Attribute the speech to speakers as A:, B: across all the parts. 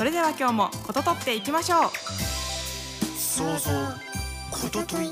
A: それでは今日もこととっていきましょう。
B: 想像こととい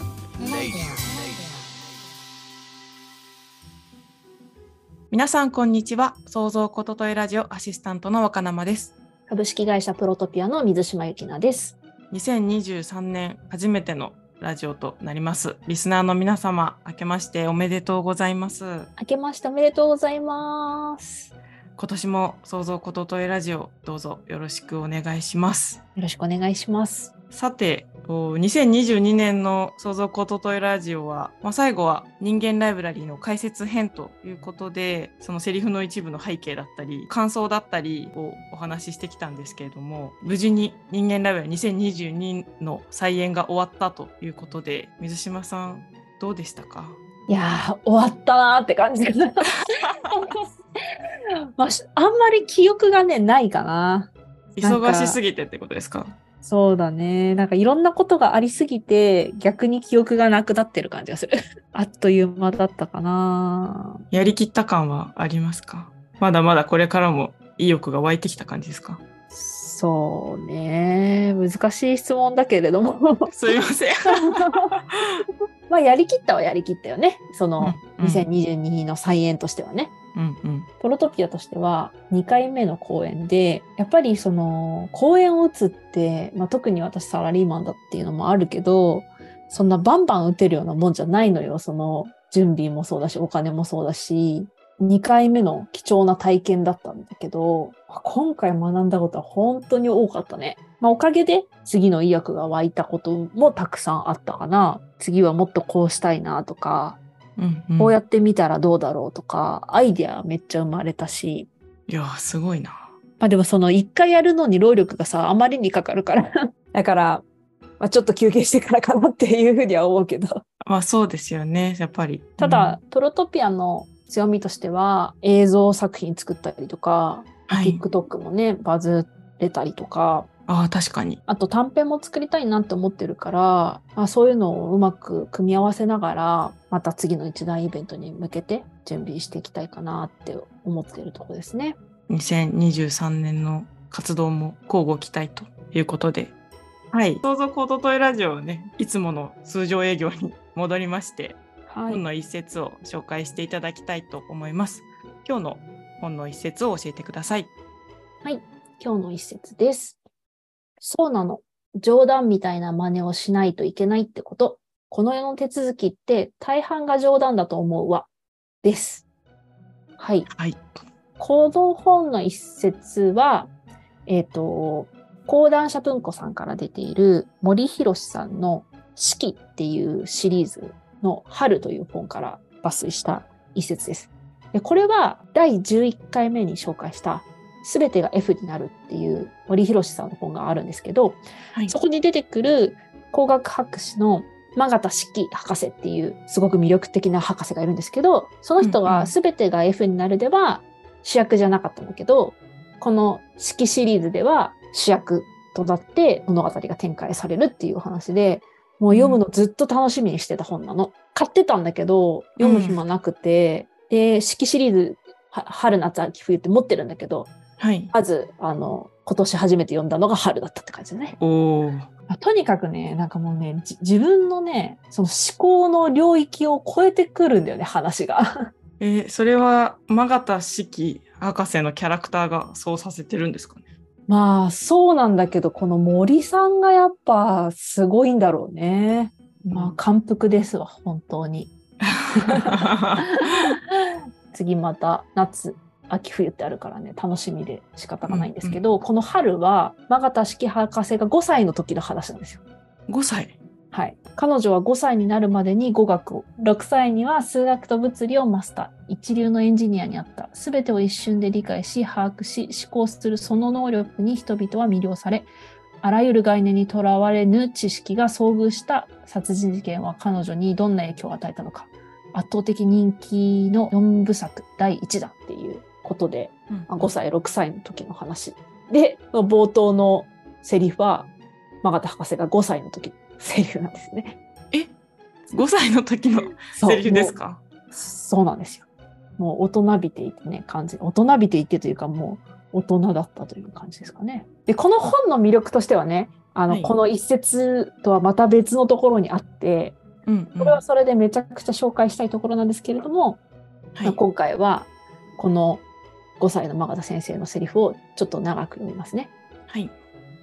A: 皆さんこんにちは。創造こととえラジオアシスタントの若生です。
C: 株式会社プロトピアの水島由紀奈です。
A: 2023年初めてのラジオとなります。リスナーの皆様明けましておめでとうございます。
C: 明けましておめでとうございます
A: 今年も創造こととえラジオどうぞよろしくお願いします。
C: よろしくお願いします。
A: さてお2022年の創造こととえラジオは、まあ、最後は人間ライブラリーの解説編ということでそのセリフの一部の背景だったり感想だったりをお話ししてきたんですけれども無事に人間ライブラリー2022の再演が終わったということで水島さんどうでしたか？
C: いやー終わったなーって感じです まあ、しあんまり記憶がねないかな
A: 忙しすぎてってことですか？
C: そうだね。なんかいろんなことがありすぎて、逆に記憶がなくなってる感じがする。あっという間だったかな。
A: やりきった感はありますか？まだまだこれからも意欲が湧いてきた感じですか？
C: そうね。難しい質問だけれども。
A: すいません。
C: まあ、やりきったはやりきったよね。その、
A: うんうん
C: 2022の再演としてはね。
A: うんうん。
C: プロトピアとしては2回目の公演で、やっぱりその公演を打つって、まあ、特に私サラリーマンだっていうのもあるけど、そんなバンバン打てるようなもんじゃないのよ。その準備もそうだし、お金もそうだし、2回目の貴重な体験だったんだけど、今回学んだことは本当に多かったね。まあ、おかげで次の意欲が湧いたこともたくさんあったかな。次はもっとこうしたいなとか、
A: うんうん、
C: こうやってみたらどうだろうとか、アイデアめっちゃ生まれたし、
A: いやーすごいな。
C: まあでもその一回やるのに労力がさ、あまりにかかるから。だから、まあちょっと休憩してからかなっていうふうには思うけど。
A: まあそうですよねやっぱり。
C: ただ、トロトピアの強みとしては、映像作品作ったりとか、
A: うん、はい。
C: TikTok もね、バズれたりとか、
A: ああ確かに。
C: あと短編も作りたいなって思ってるから、まあ、そういうのをうまく組み合わせながら、また次の一大イベントに向けて準備していきたいかなって思ってるところですね。
A: 2023年の活動も交互期待ということで。はい。創造コードトイラジオはねいつもの通常営業に戻りまして、
C: はい。
A: 本の一節を紹介していただきたいと思います。今日の本の一節を教えてください。
C: はい。今日の一節です。そうなの。冗談みたいな真似をしないといけないってこと。この世の手続きって大半が冗談だと思うわ。です。はい。
A: はい。
C: この本の一節は、えっ、と、講談社文庫さんから出ている森博さんの四季っていうシリーズの春という本から抜粋した一節です。でこれは第11回目に紹介したすべてが F になるっていう森博さんの本があるんですけど、
A: はい
C: そこに出てくる工学博士の真形四季博士っていうすごく魅力的な博士がいるんですけど、その人
A: うんうん
C: がすべてが F になるでは主役じゃなかったんだけど、この四季シリーズでは主役となって物語が展開されるっていうお話で、もう読むのずっと楽しみにしてた本なの。買ってたんだけど、読む暇なくて、で、四季シリーズ、は春、夏、秋、冬って持ってるんだけど、
A: はい。
C: まず、あの、今年初めて読んだのが春だったって感じだね。
A: お
C: とにかくね、なんかもうね、じ自分のね、その思考の領域を超えてくるんだよね、話が。
A: えーそれは真形四季博士のキャラクターがそうさせてるんですかね？
C: まあ、そうなんだけど、この森さんがやっぱすごいんだろうね。まあ、感服ですわ、本当に。次また夏、秋冬ってあるからね、楽しみで仕方がないんですけど、この春は、真形式博士が5歳の時の話なんですよ。
A: 5歳。
C: はい。彼女は5歳になるまでに語学を、6歳には数学と物理をマスター。一流のエンジニアになった。すべてを一瞬で理解し、把握し、思考するその能力に人々は魅了され、あらゆる概念にとらわれぬ知識が遭遇した殺人事件は彼女にどんな影響を与えたのか。圧倒的人気の4部作第1弾っていうことで、
A: うん
C: まあ5歳、6歳の時の話。で、冒頭のセリフは、マガタ博士が5歳の時のセリフなんですね。
A: え？5歳の時のセリフですか？
C: そうなんですよ。もう大人びていてね、感じ。大人びていてというか、もう大人だったという感じですかね。で、この本の魅力としてはね、あの、
A: はい
C: この一節とはまた別のところにあって、
A: うんうん
C: これはそれでめちゃくちゃ紹介したいところなんですけれども、
A: はい
C: 今回はこの5歳のマガタ先生のセリフをちょっと長く読みますね。
A: はい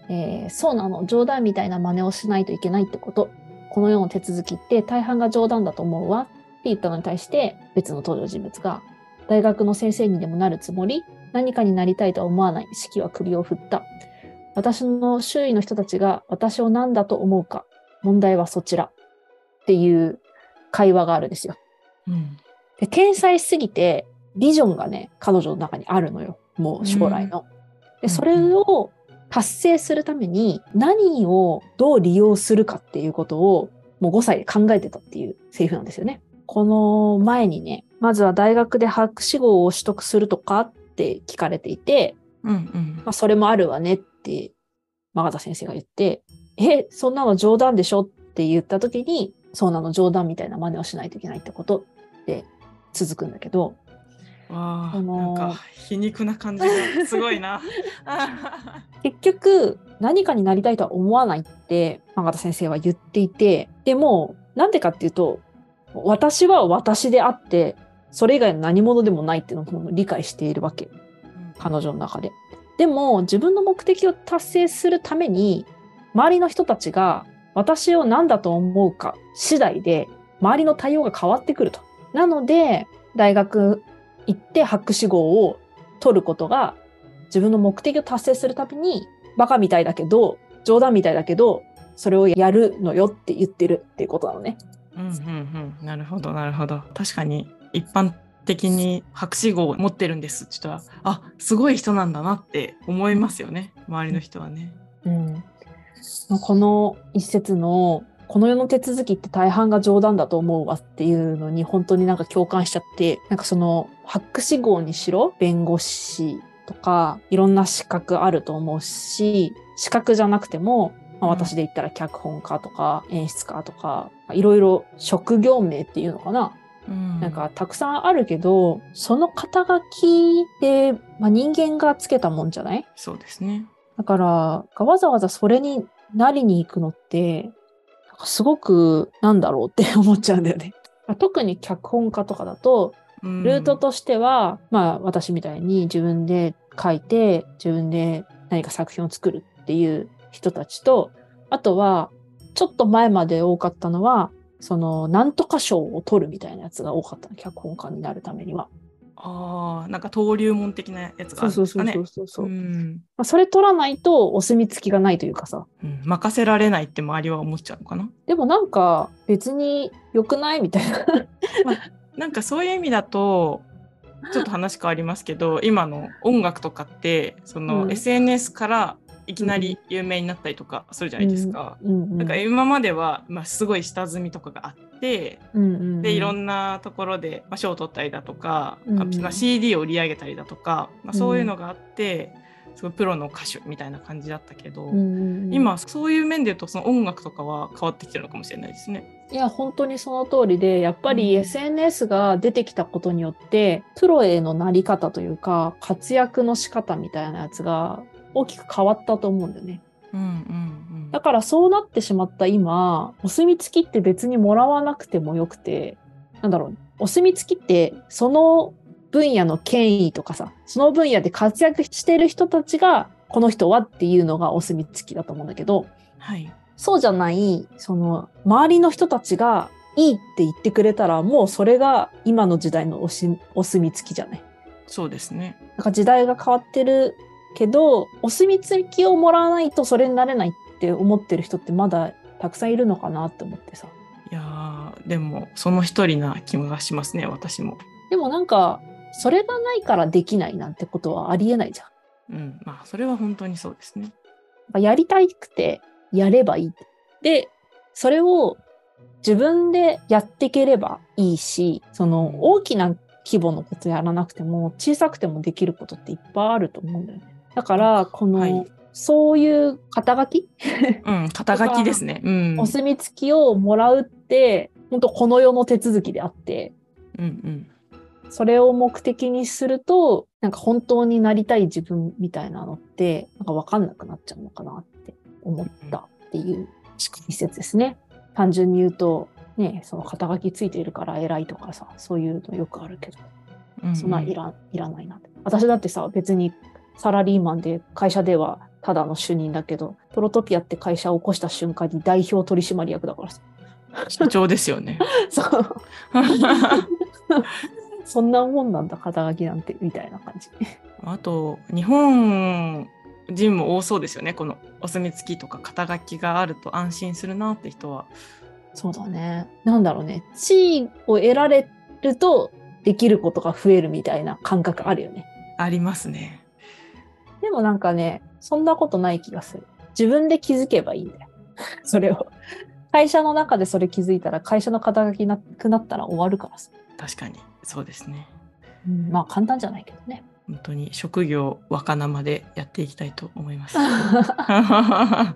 C: えーそうなの冗談みたいな真似をしないといけないってこと。この世の手続きって大半が冗談だと思うわ。って言ったのに対して別の登場人物が大学の先生にでもなるつもり？何かになりたいとは思わない式は首を振った。私の周囲の人たちが私を何だと思うか？問題はそちら。っていう会話があるんですよ。
A: うん。
C: で天才しすぎてビジョンがね彼女の中にあるのよ。もう将来の。
A: うん。
C: でそれを達成するために何をどう利用するかっていうことをもう5歳で考えてたっていうセリフなんですよね。この前にねまずは大学で博士号を取得するとかって聞かれていて、
A: うんうん
C: まあ、それもあるわねってマガタ先生が言ってえそんなの冗談でしょって言った時にそうなの冗談みたいな真似をしないといけないってことって続くんだけど
A: わあ
C: あのー
A: なんか皮肉な感じがすごいな
C: 結局何かになりたいとは思わないってマガタ先生は言っていてでもなんでかっていうと私は私であってそれ以外の何者でもないっていうのを理解しているわけ彼女の中で。でも自分の目的を達成するために周りの人たちが私を何だと思うか次第で周りの対応が変わってくると。なので大学行って博士号を取ることが自分の目的を達成するためにバカみたいだけど冗談みたいだけどそれをやるのよって言ってるっていうことなのね。
A: うんうんうん。なるほどなるほど。確かに一般的に博士号を持ってるんです。って言ったらあすごい人なんだなって思いますよね。周りの人はね。
C: うん、この一節のこの世の手続きって大半が冗談だと思うわっていうのに本当になんか共感しちゃってなんかその博士号にしろ弁護士とかいろんな資格あると思うし資格じゃなくても、まあ、
A: うん。
C: 私で言ったら脚本家とか演出家とかいろいろ職業名っていうのかな。
A: うん。
C: なんかたくさんあるけどその肩書きって、まあ、人間がつけたもんじゃない？
A: そうですね。
C: だから、わざわざそれになりに行くのって、すごく、なんだろうって思っちゃうんだよね。特に脚本家とかだと、
A: うん
C: ルートとしては、まあ私みたいに自分で書いて、自分で何か作品を作るっていう人たちと、あとは、ちょっと前まで多かったのは、その、なんとか賞を取るみたいなやつが多かったの脚本家になるためには。
A: ああなんか登竜門的なやつがあ
C: そうそう
A: るんですかね。
C: そうそうそう。
A: うん
C: まあ、それ取らないとお墨付きがないというかさ。
A: うん任せられないって周りは思っちゃうのかな。
C: でもなんか別に良くないみたいな。
A: なんかそういう意味だとちょっと話変わりますけど今の音楽とかってその、
C: うん
A: SNS からいきなり有名になったりとかするじゃないですか。
C: うん。うん、
A: なんか今までは、まあ、すごい下積みとかがあって
C: うんうんうん。
A: でいろんなところで、まあ、賞を取ったりだとか、
C: うん
A: あまあ、CD を売り上げたりだとか、まあ、そういうのがあって、すごいプロの歌手みたいな感じだったけど、
C: うんうんうん。
A: 今そういう面で言うとその音楽とかは変わってきてるのかもしれないですね。
C: いや本当にその通りでやっぱり
A: うん。
C: SNS が出てきたことによってプロへのなり方というか活躍の仕方みたいなやつが大きく変わったと思うんだよね。
A: うんうんうん
C: だからそうなってしまった今お墨付きって別にもらわなくてもよくてなんだろうお墨付きってその分野の権威とかさその分野で活躍してる人たちがこの人はっていうのがお墨付きだと思うんだけど
A: はい
C: そうじゃないその周りの人たちがいいって言ってくれたらもうそれが今の時代のおしお墨付きじゃない。
A: そうですね。
C: なんか時代が変わってるけどお墨付きをもらわないとそれになれないって思ってる人ってまだたくさんいるのかなって思ってさ
A: いやーでもその一人な気がしますね私も。
C: でもなんかそれがないからできないなんてことはありえないじゃん
A: うんまあそれは本当にそうですね。
C: やりたくてやればいい。で、それを自分でやっていければいいし、その大きな規模のことやらなくても小さくてもできることっていっぱいあると思うんだよね。だから、この、
A: はい
C: そういう肩書き、
A: うん、肩書きですね。うん。
C: お墨付きをもらうって、本当この世の手続きであって、
A: うんうん。
C: それを目的にすると、なんか本当になりたい自分みたいなのって、なんかわかんなくなっちゃうのかなって思ったっていう一節ですね。単純に言うと、ね、その肩書きついているから偉いとかさ、そういうのよくあるけど、
A: うんうん
C: そんないらいらないなって。私だってさ、別にサラリーマンで会社ではただの主任だけど、プロトピアって会社を起こした瞬間に代表取締役だからさ。
A: 社長ですよね。
C: そう。そんなもんなんだ、肩書きなんて、みたいな感じ。
A: あと日本人も多そうですよね。このお墨付きとか肩書きがあると安心するなって人は。
C: そうだね。なんだろうね。地位を得られると、できることが増えるみたいな感覚あるよね。
A: ありますね。
C: でもなんかね、そんなことない気がする。自分で気づけばいいんだよ。それを。会社の中でそれ気づいたら、会社の肩書きなくなったら終わるからさ。
A: 確かにそうですね。
C: うんまあ簡単じゃないけどね。
A: 本当に職業若生でやっていきたいと思います。
C: 今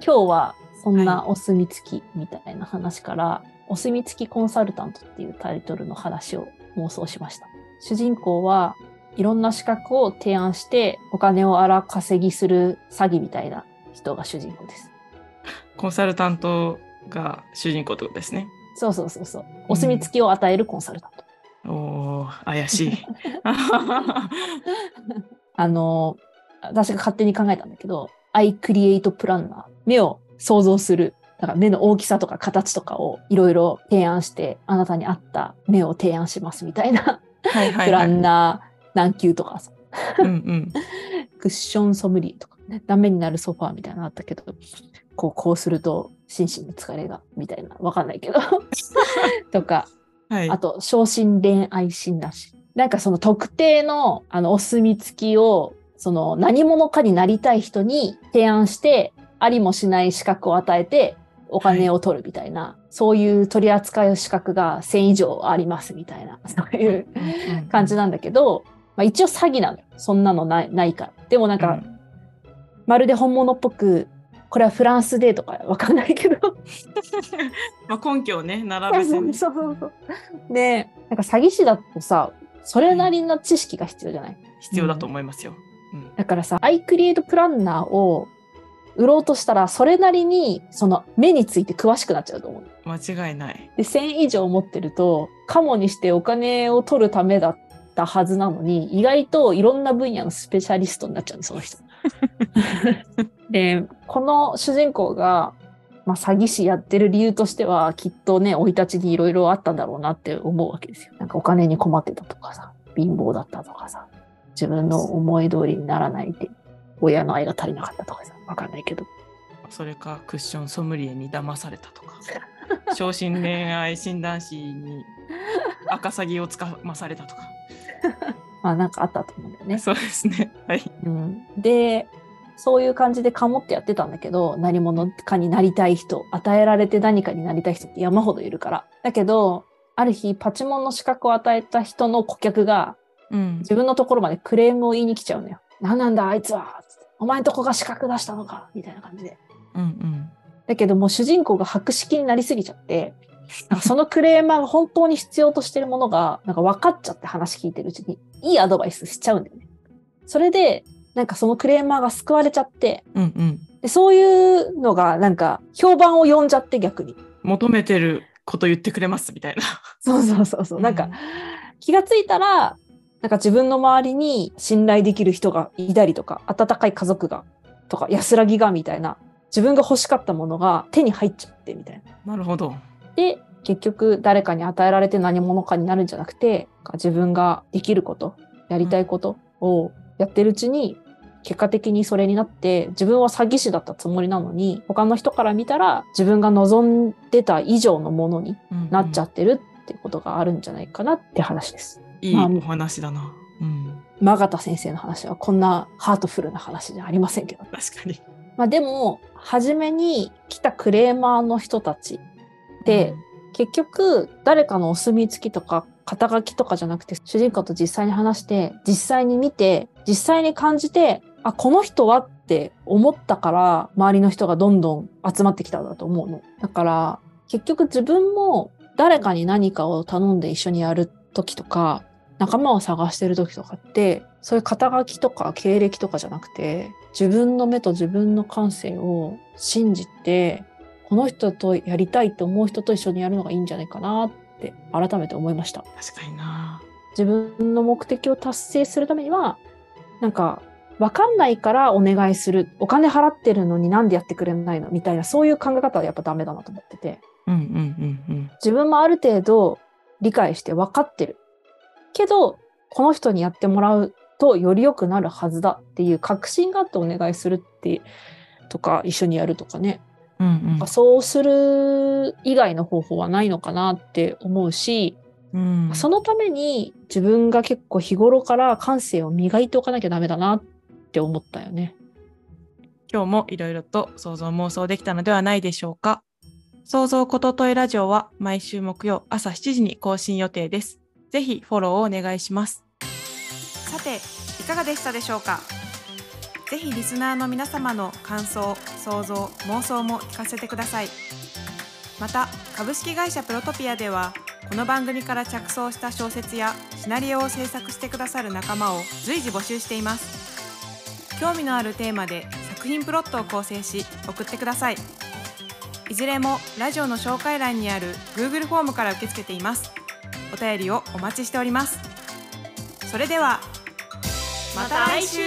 C: 日はそんなお墨付きみたいな話から、お墨付きコンサルタントっていうタイトルの話を妄想しました。主人公はいろんな資格を提案してお金を荒稼ぎする詐欺みたいな人が主人公です。
A: コンサルタントが主人公ってことですね。
C: そうそうそうそう。お墨付きを与えるコンサルタント。
A: おー怪しい。
C: あの、私が勝手に考えたんだけど、I create planner。目を想像する。だから目の大きさとか形とかをいろいろ提案して、あなたに合った目を提案しますみたいな、
A: はいはい
C: プラ
A: はい。
C: ンナー何級とかさ、
A: うんうん。
C: クッションソムリエとか、ね、ダメになるソファーみたいなのあったけど、こう、こうすると心身の疲れが、みたいな、わかんないけど、とか、
A: はい。
C: あと、昇進恋愛診断士。なんかその特定の、あの、お墨付きを、その何者かになりたい人に提案して、ありもしない資格を与えて、お金を取るみたいな、そういう取り扱い資格が1000以上ありますみたいな、そういう感じなんだけど、まあ一応詐欺なのよ。そんなのないないから。でもなんか、
A: うん
C: まるで本物っぽく、これはフランスでとかわかんないけど、
A: まあ根拠をね並べてね
C: そうそうそう。で、なんか詐欺師だとさ、それなりの知識が必要じゃない、
A: 必要だと思いますよ。うん
C: だからさ、アイクリエイトプランナーを売ろうとしたら、それなりにその目について詳しくなっちゃうと思う。
A: 間違いない。
C: で、1000以上持ってると、カモにしてお金を取るためだったはずなのに、意外といろんな分野のスペシャリストになっちゃうの、その人。で、この主人公が、まあ、詐欺師やってる理由としては、きっとね、生い立ちにいろいろあったんだろうなって思うわけですよ。なんかお金に困ってたとかさ、貧乏だったとかさ、自分の思い通りにならないで、親の愛が足りなかったとかさ、わかんないけど。
A: それかクッションソムリエに騙されたとか。昇進恋愛診断士に赤サギをつかまされたとか。
C: まあなんかあったと思うんだよね。
A: そうですね。はい。
C: うん、で、そういう感じでかもってやってたんだけど、何者かになりたい人、与えられて何かになりたい人って山ほどいるから。だけど、ある日、パチモンの資格を与えた人の顧客が、
A: うん。
C: 自分のところまでクレームを言いに来ちゃうのよ。何なんだ、あいつはつってお前んとこが資格出したのかみたいな感じで。
A: うんうん。
C: だけどもう主人公が白色になりすぎちゃって、なんかそのクレーマーが本当に必要としてるものが、なんか分かっちゃって話聞いてるうちに、いいアドバイスしちゃうんだよね。それで、なんかそのクレーマーが救われちゃって、
A: うんうん。
C: でそういうのがなんか評判を呼んじゃって逆に。
A: 求めてること言ってくれますみたいな。
C: そうそうそうそう。なんか気がついたら、なんか自分の周りに信頼できる人がいたりとか、温かい家族が、とか安らぎがみたいな、自分が欲しかったものが手に入っちゃってみたいな。
A: なるほど。
C: で、結局誰かに与えられて何者かになるんじゃなくて、自分ができること、やりたいことをやってるうちに、結果的にそれになって、自分は詐欺師だったつもりなのに、他の人から見たら自分が望んでた以上のものになっちゃ
A: う
C: ってるってことがあるんじゃないかなって話です。
A: ん。いい
C: まあ
A: お話だな。うん。
C: マガタ先生の話はこんなハートフルな話じゃありませんけど。
A: 確かに。
C: まあでも、初めに来たクレーマーの人たちで、結局、誰かのお墨付きとか、肩書きとかじゃなくて、主人公と実際に話して、実際に見て、実際に感じて、あ、この人はって思ったから、周りの人がどんどん集まってきたんだと思うの。だから、結局自分も誰かに何かを頼んで一緒にやる時とか、仲間を探してる時とかって、そういう肩書きとか経歴とかじゃなくて、自分の目と自分の感性を信じて、この人とやりたいと思う人と一緒にやるのがいいんじゃないかなって改めて思いました。
A: 確かにな。
C: 自分の目的を達成するためには、なんか、わかんないからお願いする。お金払ってるのになんでやってくれないの？みたいな、そういう考え方はやっぱダメだなと思ってて。
A: うんうんうんうん。
C: 自分もある程度理解して分かってる。けど、この人にやってもらうとより良くなるはずだっていう確信があってお願いするって、とか、一緒にやるとかね。
A: うんうん
C: そうする以外の方法はないのかなって思うし、
A: うん
C: そのために自分が結構日頃から感性を磨いておかなきゃダメだなって思ったよね。
A: 今日もいろいろと想像妄想できたのではないでしょうか。想像ことといラジオは毎週木曜朝7時に更新予定です。ぜひフォローをお願いします。さて、いかがでしたでしょうか？ぜひリスナーの皆様の感想、想像、妄想も聞かせてください。また、株式会社プロトピアでは、この番組から着想した小説やシナリオを制作してくださる仲間を随時募集しています。興味のあるテーマで作品プロットを構成し送ってくださいいずれもラジオの紹介欄にある Google フォームから受け付けていますお便りをお待ちしておりますそれではまた来週